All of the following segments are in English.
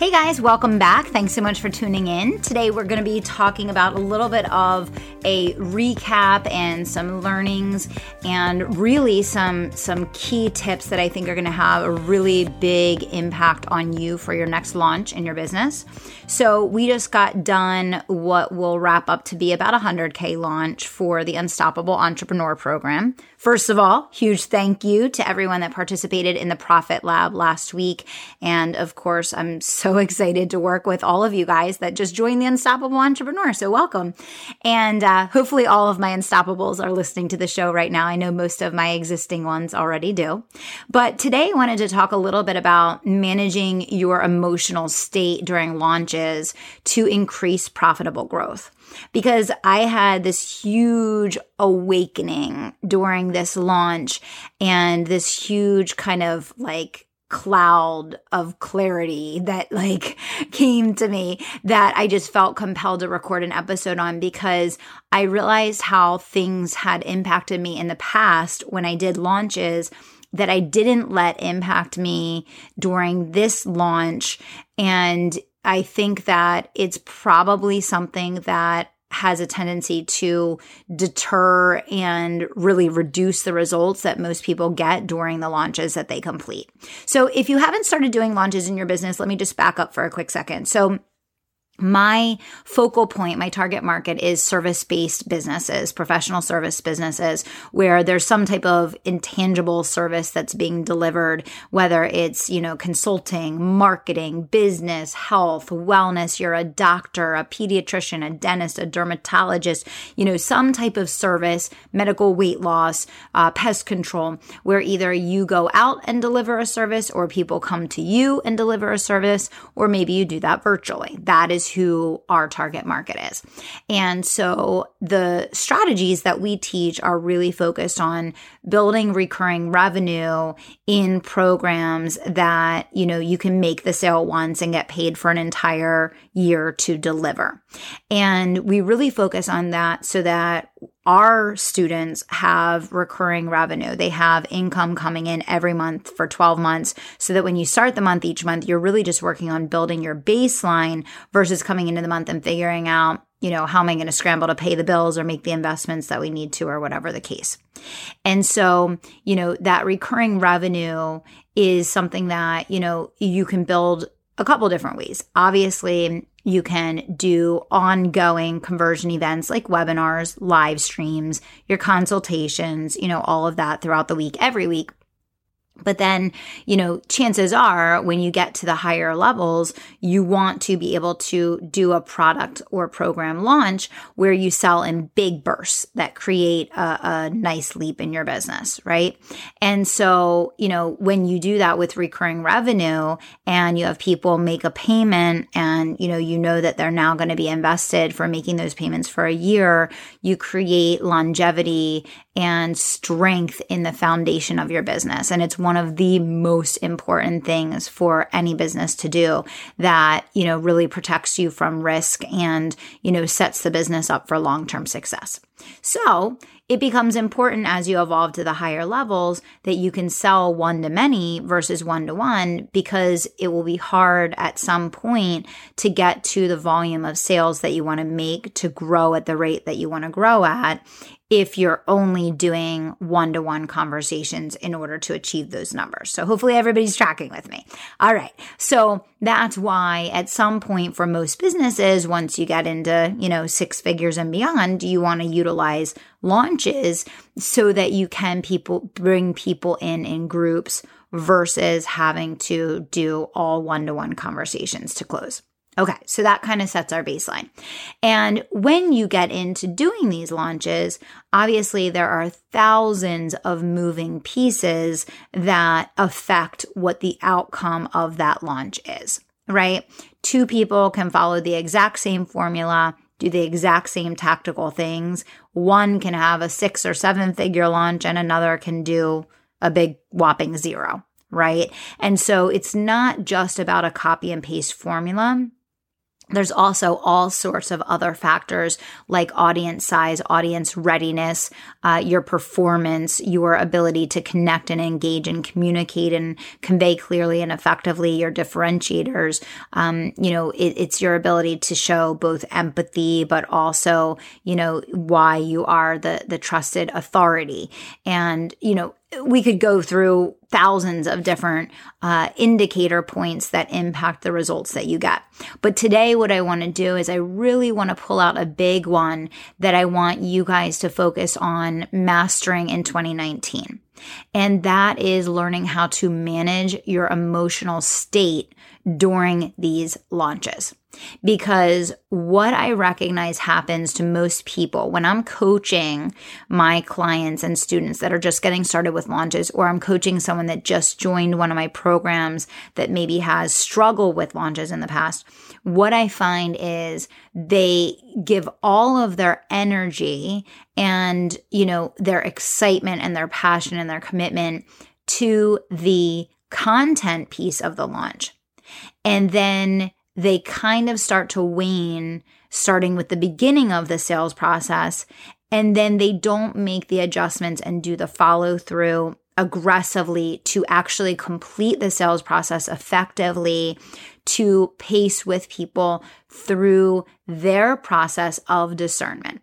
Hey guys, welcome back. Thanks so much for tuning in. Today we're going to be talking about a little bit of a recap and some learnings and really some some key tips that I think are going to have a really big impact on you for your next launch in your business. So, we just got done what will wrap up to be about a 100k launch for the Unstoppable Entrepreneur program. First of all, huge thank you to everyone that participated in the Profit Lab last week. And of course, I'm so excited to work with all of you guys that just joined the Unstoppable Entrepreneur. So welcome. And uh, hopefully all of my Unstoppables are listening to the show right now. I know most of my existing ones already do. But today I wanted to talk a little bit about managing your emotional state during launches to increase profitable growth because I had this huge awakening during this launch and this huge kind of like cloud of clarity that like came to me that I just felt compelled to record an episode on because I realized how things had impacted me in the past when I did launches that I didn't let impact me during this launch. And I think that it's probably something that has a tendency to deter and really reduce the results that most people get during the launches that they complete. So if you haven't started doing launches in your business, let me just back up for a quick second. So my focal point, my target market is service based businesses, professional service businesses, where there's some type of intangible service that's being delivered, whether it's, you know, consulting, marketing, business, health, wellness. You're a doctor, a pediatrician, a dentist, a dermatologist, you know, some type of service, medical weight loss, uh, pest control, where either you go out and deliver a service or people come to you and deliver a service, or maybe you do that virtually. That is who our target market is. And so the strategies that we teach are really focused on building recurring revenue in programs that, you know, you can make the sale once and get paid for an entire year to deliver. And we really focus on that so that our students have recurring revenue. They have income coming in every month for 12 months so that when you start the month each month, you're really just working on building your baseline versus coming into the month and figuring out, you know, how am I going to scramble to pay the bills or make the investments that we need to or whatever the case. And so, you know, that recurring revenue is something that, you know, you can build a couple different ways. Obviously, you can do ongoing conversion events like webinars, live streams, your consultations, you know, all of that throughout the week, every week. But then, you know, chances are when you get to the higher levels, you want to be able to do a product or program launch where you sell in big bursts that create a, a, nice leap in your business, right? And so, you know, when you do that with recurring revenue and you have people make a payment and, you know, you know that they're now going to be invested for making those payments for a year, you create longevity and strength in the foundation of your business. And it's one of the most important things for any business to do that, you know, really protects you from risk and, you know, sets the business up for long-term success. So it becomes important as you evolve to the higher levels that you can sell one to many versus one to one because it will be hard at some point to get to the volume of sales that you want to make to grow at the rate that you want to grow at if you're only doing one to one conversations in order to achieve those numbers. So hopefully everybody's tracking with me. All right. So that's why at some point for most businesses, once you get into, you know, six figures and beyond, you want to utilize launches so that you can people bring people in in groups versus having to do all one to one conversations to close. Okay, so that kind of sets our baseline. And when you get into doing these launches, obviously there are thousands of moving pieces that affect what the outcome of that launch is, right? Two people can follow the exact same formula do the exact same tactical things. One can have a six or seven figure launch and another can do a big whopping zero, right? And so it's not just about a copy and paste formula there's also all sorts of other factors like audience size, audience readiness, uh, your performance, your ability to connect and engage and communicate and convey clearly and effectively your differentiators. Um, you know, it, it's your ability to show both empathy, but also, you know, why you are the, the trusted authority. And, you know, we could go through thousands of different uh, indicator points that impact the results that you get. But today, what I want to do is I really want to pull out a big one that I want you guys to focus on mastering in 2019. And that is learning how to manage your emotional state during these launches. Because what I recognize happens to most people when I'm coaching my clients and students that are just getting started with launches, or I'm coaching someone that just joined one of my programs that maybe has struggled with launches in the past, what I find is they give all of their energy and, you know, their excitement and their passion and their commitment to the content piece of the launch. And then they kind of start to wane starting with the beginning of the sales process. And then they don't make the adjustments and do the follow through aggressively to actually complete the sales process effectively to pace with people through their process of discernment.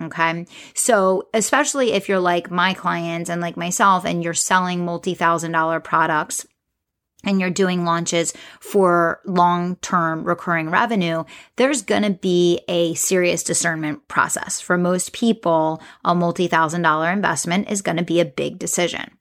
Okay. So, especially if you're like my clients and like myself, and you're selling multi thousand dollar products and you're doing launches for long term recurring revenue, there's going to be a serious discernment process. For most people, a multi thousand dollar investment is going to be a big decision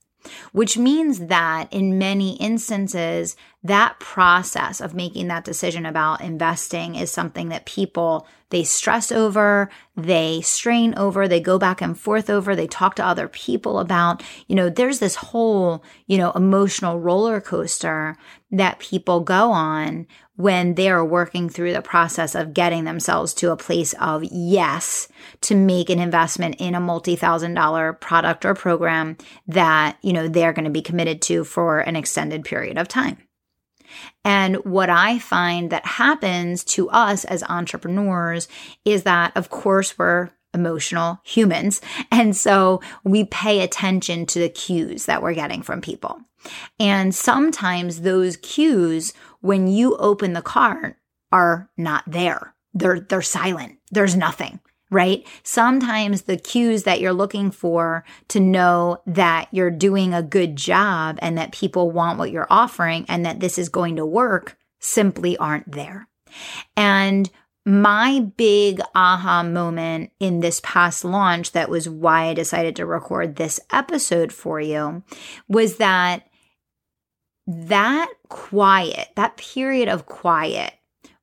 which means that in many instances, that process of making that decision about investing is something that people they stress over, they strain over, they go back and forth over, they talk to other people about. You know, there's this whole, you know, emotional roller coaster that people go on when they're working through the process of getting themselves to a place of yes to make an investment in a multi-thousand dollar product or program that, you know, they're going to be committed to for an extended period of time. And what I find that happens to us as entrepreneurs is that, of course, we're emotional humans. And so we pay attention to the cues that we're getting from people. And sometimes those cues, when you open the cart, are not there. They're, they're silent. There's nothing right? Sometimes the cues that you're looking for to know that you're doing a good job and that people want what you're offering and that this is going to work simply aren't there. And my big aha moment in this past launch that was why I decided to record this episode for you was that that quiet, that period of quiet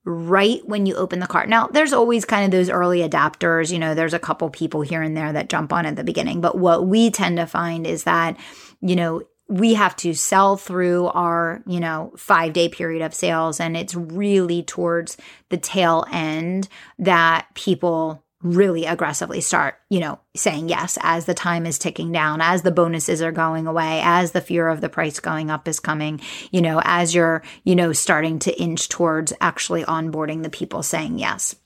right when you open the cart. Now, there's always kind of those early adapters, you know, there's a couple people here and there that jump on at the beginning, but what we tend to find is that, you know, we have to sell through our, you know, five day period of sales. And it's really towards the tail end that people really aggressively start, you know, saying yes as the time is ticking down, as the bonuses are going away, as the fear of the price going up is coming, you know, as you're, you know, starting to inch towards actually onboarding the people saying yes.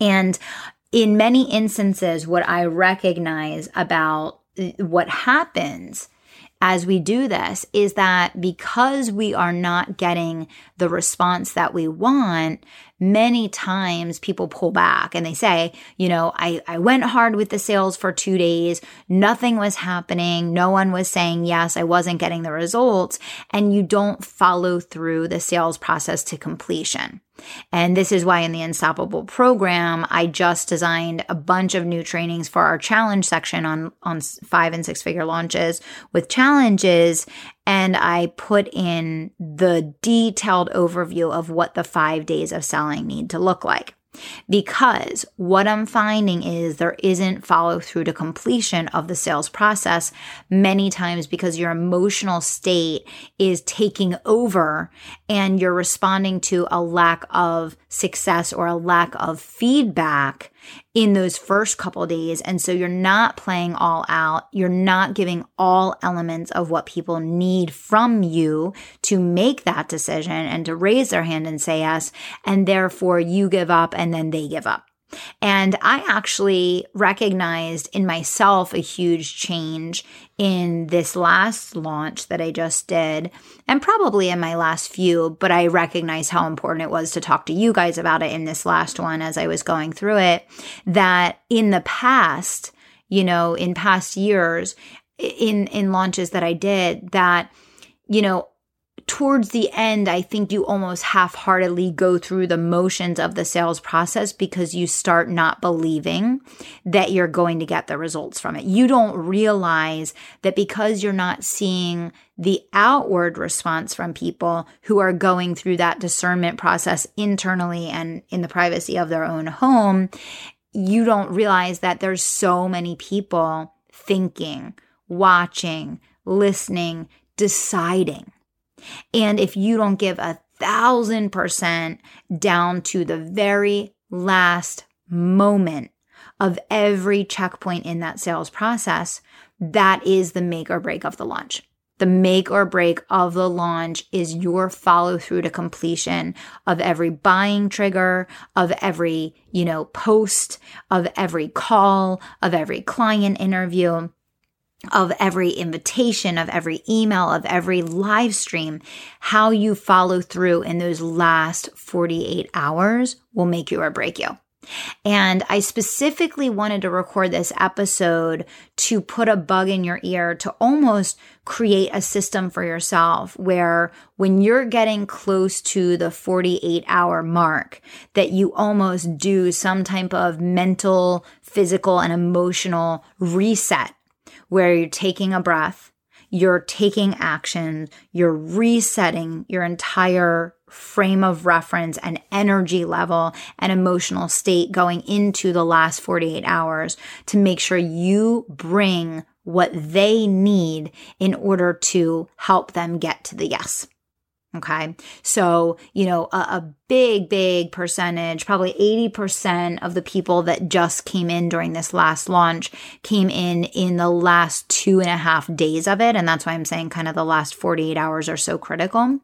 And in many instances, what I recognize about uh, what happens as we do this is that because we are not getting the response that we want, many times people pull back and they say, you know, I, I went hard with the sales for two days. Nothing was happening. No one was saying yes. I wasn't getting the results. And you don't follow through the sales process to completion. And this is why in the Unstoppable program, I just designed a bunch of new trainings for our challenge section on, on five and six figure launches with challenges and I put in the detailed overview of what the five days of selling need to look like. Because what I'm finding is there isn't follow through to completion of the sales process many times because your emotional state is taking over and you're responding to a lack of success or a lack of feedback in those first couple days. And so you're not playing all out. You're not giving all elements of what people need from you to make that decision and to raise their hand and say yes. And therefore you give up and then they give up. And I actually recognized in myself a huge change in this last launch that I just did, and probably in my last few, but I recognized how important it was to talk to you guys about it in this last one as I was going through it. That in the past, you know, in past years, in in launches that I did, that you know, towards the end, I think you almost half heartedly go through the motions of the sales process because you start not believing that you're going to get the results from it. You don't realize that because you're not seeing the outward response from people who are going through that discernment process internally and in the privacy of their own home, you don't realize that there's so many people thinking, watching, listening, deciding and if you don't give a thousand percent down to the very last moment of every checkpoint in that sales process, that is the make or break of the launch. The make or break of the launch is your follow through to completion of every buying trigger, of every, you know, post, of every call, of every client interview of every invitation, of every email, of every live stream, how you follow through in those last 48 hours will make you or break you. And I specifically wanted to record this episode to put a bug in your ear to almost create a system for yourself where when you're getting close to the 48 hour mark, that you almost do some type of mental, physical, and emotional reset where you're taking a breath, you're taking action, you're resetting your entire frame of reference and energy level and emotional state going into the last 48 hours to make sure you bring what they need in order to help them get to the yes. Okay. So, you know, a, a, big, big percentage, probably 80% of the people that just came in during this last launch came in in the last two and a half days of it. And that's why I'm saying kind of the last 48 hours are so critical.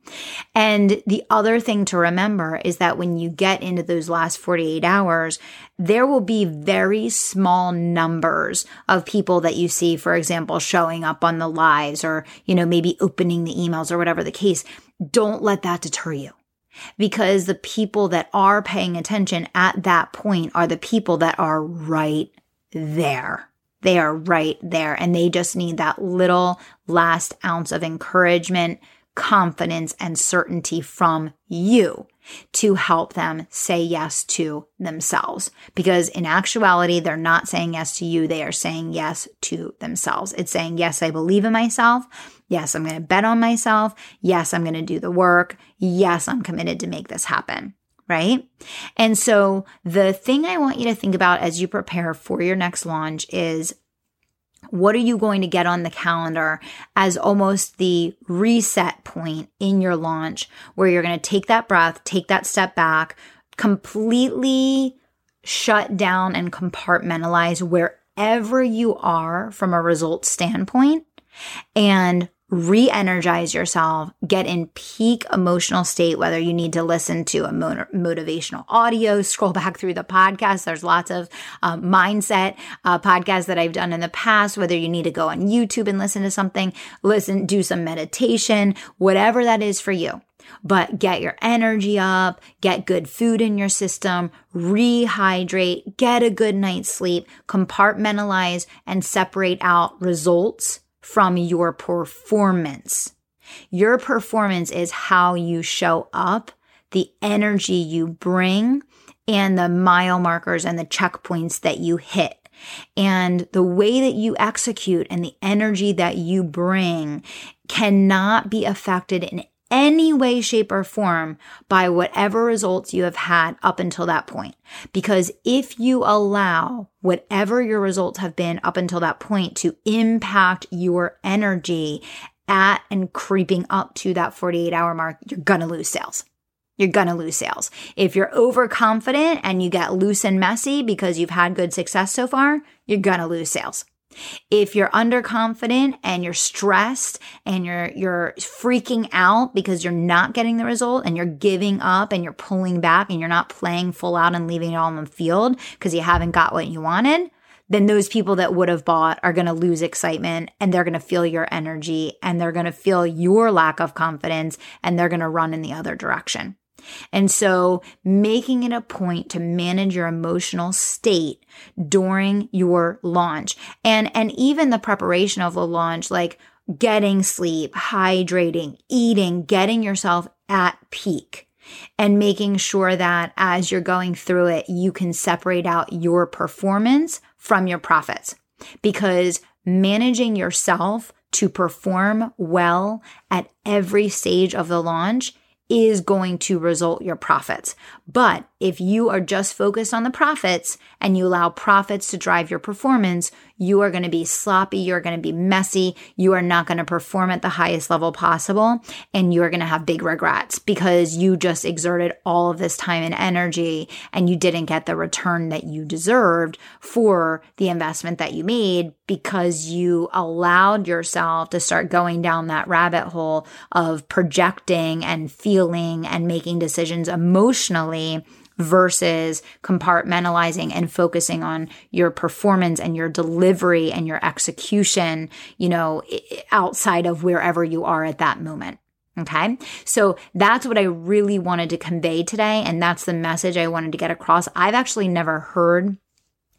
And the other thing to remember is that when you get into those last 48 hours, there will be very small numbers of people that you see, for example, showing up on the lives or, you know, maybe opening the emails or whatever the case don't let that deter you because the people that are paying attention at that point are the people that are right there. They are right there and they just need that little last ounce of encouragement, confidence, and certainty from you to help them say yes to themselves. Because in actuality, they're not saying yes to you. They are saying yes to themselves. It's saying, yes, I believe in myself. Yes, I'm going to bet on myself. Yes, I'm going to do the work. Yes, I'm committed to make this happen. Right. And so the thing I want you to think about as you prepare for your next launch is what are you going to get on the calendar as almost the reset point in your launch where you're going to take that breath, take that step back, completely shut down and compartmentalize wherever you are from a result standpoint and re energize yourself, get in peak emotional state, whether you need to listen to a motivational audio, scroll back through the podcast. There's lots of um, mindset uh, podcasts that I've done in the past, whether you need to go on YouTube and listen to something, listen, do some meditation, whatever that is for you. But get your energy up, get good food in your system, rehydrate, get a good night's sleep, compartmentalize and separate out results from your performance. Your performance is how you show up, the energy you bring, and the mile markers and the checkpoints that you hit. And the way that you execute and the energy that you bring cannot be affected in any way, shape, or form by whatever results you have had up until that point. Because if you allow whatever your results have been up until that point to impact your energy at and creeping up to that 48 hour mark, you're to lose sales. You're to lose sales. If you're overconfident and you get loose and messy because you've had good success so far, you're to lose sales. If you're underconfident and you're stressed and you're you're freaking out because you're not getting the result and you're giving up and you're pulling back and you're not playing full out and leaving it all on the field because you haven't got what you wanted, then those people that would have bought are going to lose excitement and they're going to feel your energy and they're going to feel your lack of confidence and they're going to run in the other direction. And so making it a point to manage your emotional state during your launch and, and even the preparation of the launch, like getting sleep, hydrating, eating, getting yourself at peak and making sure that as you're going through it, you can separate out your performance from your profits because managing yourself to perform well at every stage of the launch is going to result your profits. But if you are just focused on the profits and you allow profits to drive your performance, you are going to be sloppy. You're going to be messy. You are not going to perform at the highest level possible. And you're going to have big regrets because you just exerted all of this time and energy and you didn't get the return that you deserved for the investment that you made because you allowed yourself to start going down that rabbit hole of projecting and feeling and making decisions emotionally versus compartmentalizing and focusing on your performance and your delivery and your execution, you know, outside of wherever you are at that moment. Okay. So that's what I really wanted to convey today. And that's the message I wanted to get across. I've actually never heard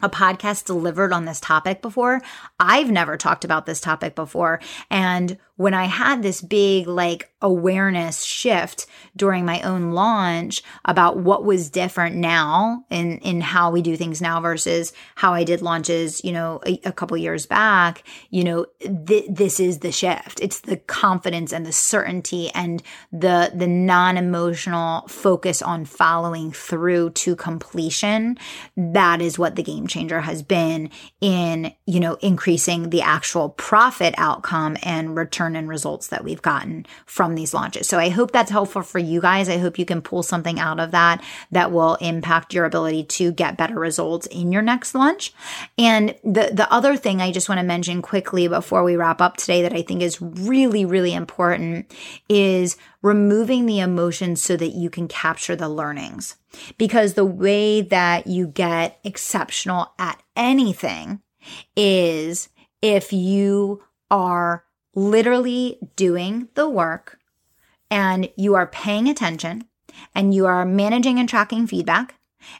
a podcast delivered on this topic before. I've never talked about this topic before. And when I had this big like awareness shift during my own launch about what was different now in in how we do things now versus how I did launches, you know, a, a couple years back, you know, th- this is the shift. It's the confidence and the certainty and the the non-emotional focus on following through to completion. That is what the game changer has been in, you know, increasing the actual profit outcome and return return and results that we've gotten from these launches. So I hope that's helpful for you guys. I hope you can pull something out of that that will impact your ability to get better results in your next launch. And the, the other thing I just want to mention quickly before we wrap up today that I think is really, really important is removing the emotions so that you can capture the learnings. Because the way that you get exceptional at anything is if you are literally doing the work and you are paying attention and you are managing and tracking feedback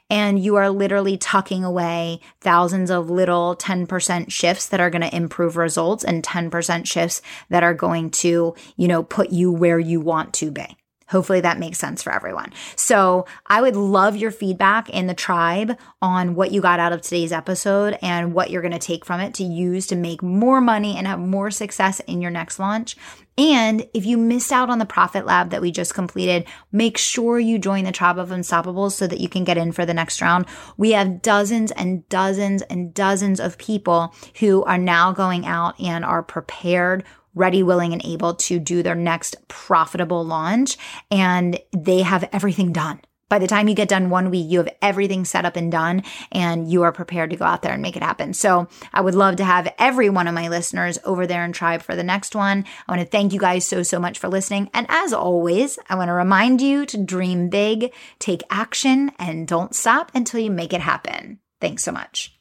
and you are literally tucking away thousands of little 10% shifts that are going to improve results and 10% shifts that are going to, you know, put you where you want to be. Hopefully that makes sense for everyone. So I would love your feedback in the tribe on what you got out of today's episode and what you're going to take from it to use to make more money and have more success in your next launch. And if you missed out on the Profit Lab that we just completed, make sure you join the Tribe of Unstoppables so that you can get in for the next round. We have dozens and dozens and dozens of people who are now going out and are prepared ready, willing, and able to do their next profitable launch. And they have everything done. By the time you get done one week, you have everything set up and done, and you are prepared to go out there and make it happen. So I would love to have every one of my listeners over there in Tribe for the next one. I want to thank you guys so, so much for listening. And as always, I want to remind you to dream big, take action, and don't stop until you make it happen. Thanks so much.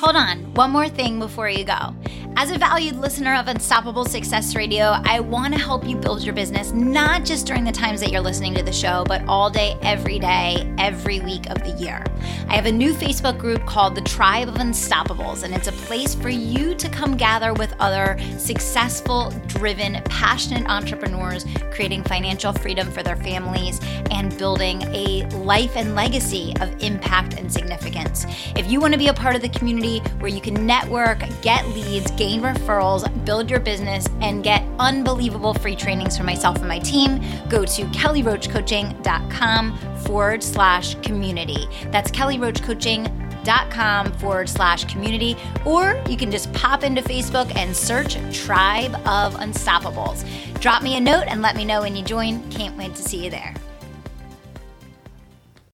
Hold on, one more thing before you go. As a valued listener of Unstoppable Success Radio, I want to help you build your business not just during the times that you're listening to the show, but all day, every day, every week of the year. I have a new Facebook group called the Tribe of Unstoppables, and it's a place for you to come gather with other successful, driven, passionate entrepreneurs creating financial freedom for their families and building a life and legacy of impact and significance. If you want to be a part of the community where you can network, get leads, gain referrals, build your business, and get unbelievable free trainings from myself and my team, go to kellyroachcoaching.com forward slash community. That's kellyroachcoaching.com forward slash community. Or you can just pop into Facebook and search Tribe of Unstoppables. Drop me a note and let me know when you join. Can't wait to see you there.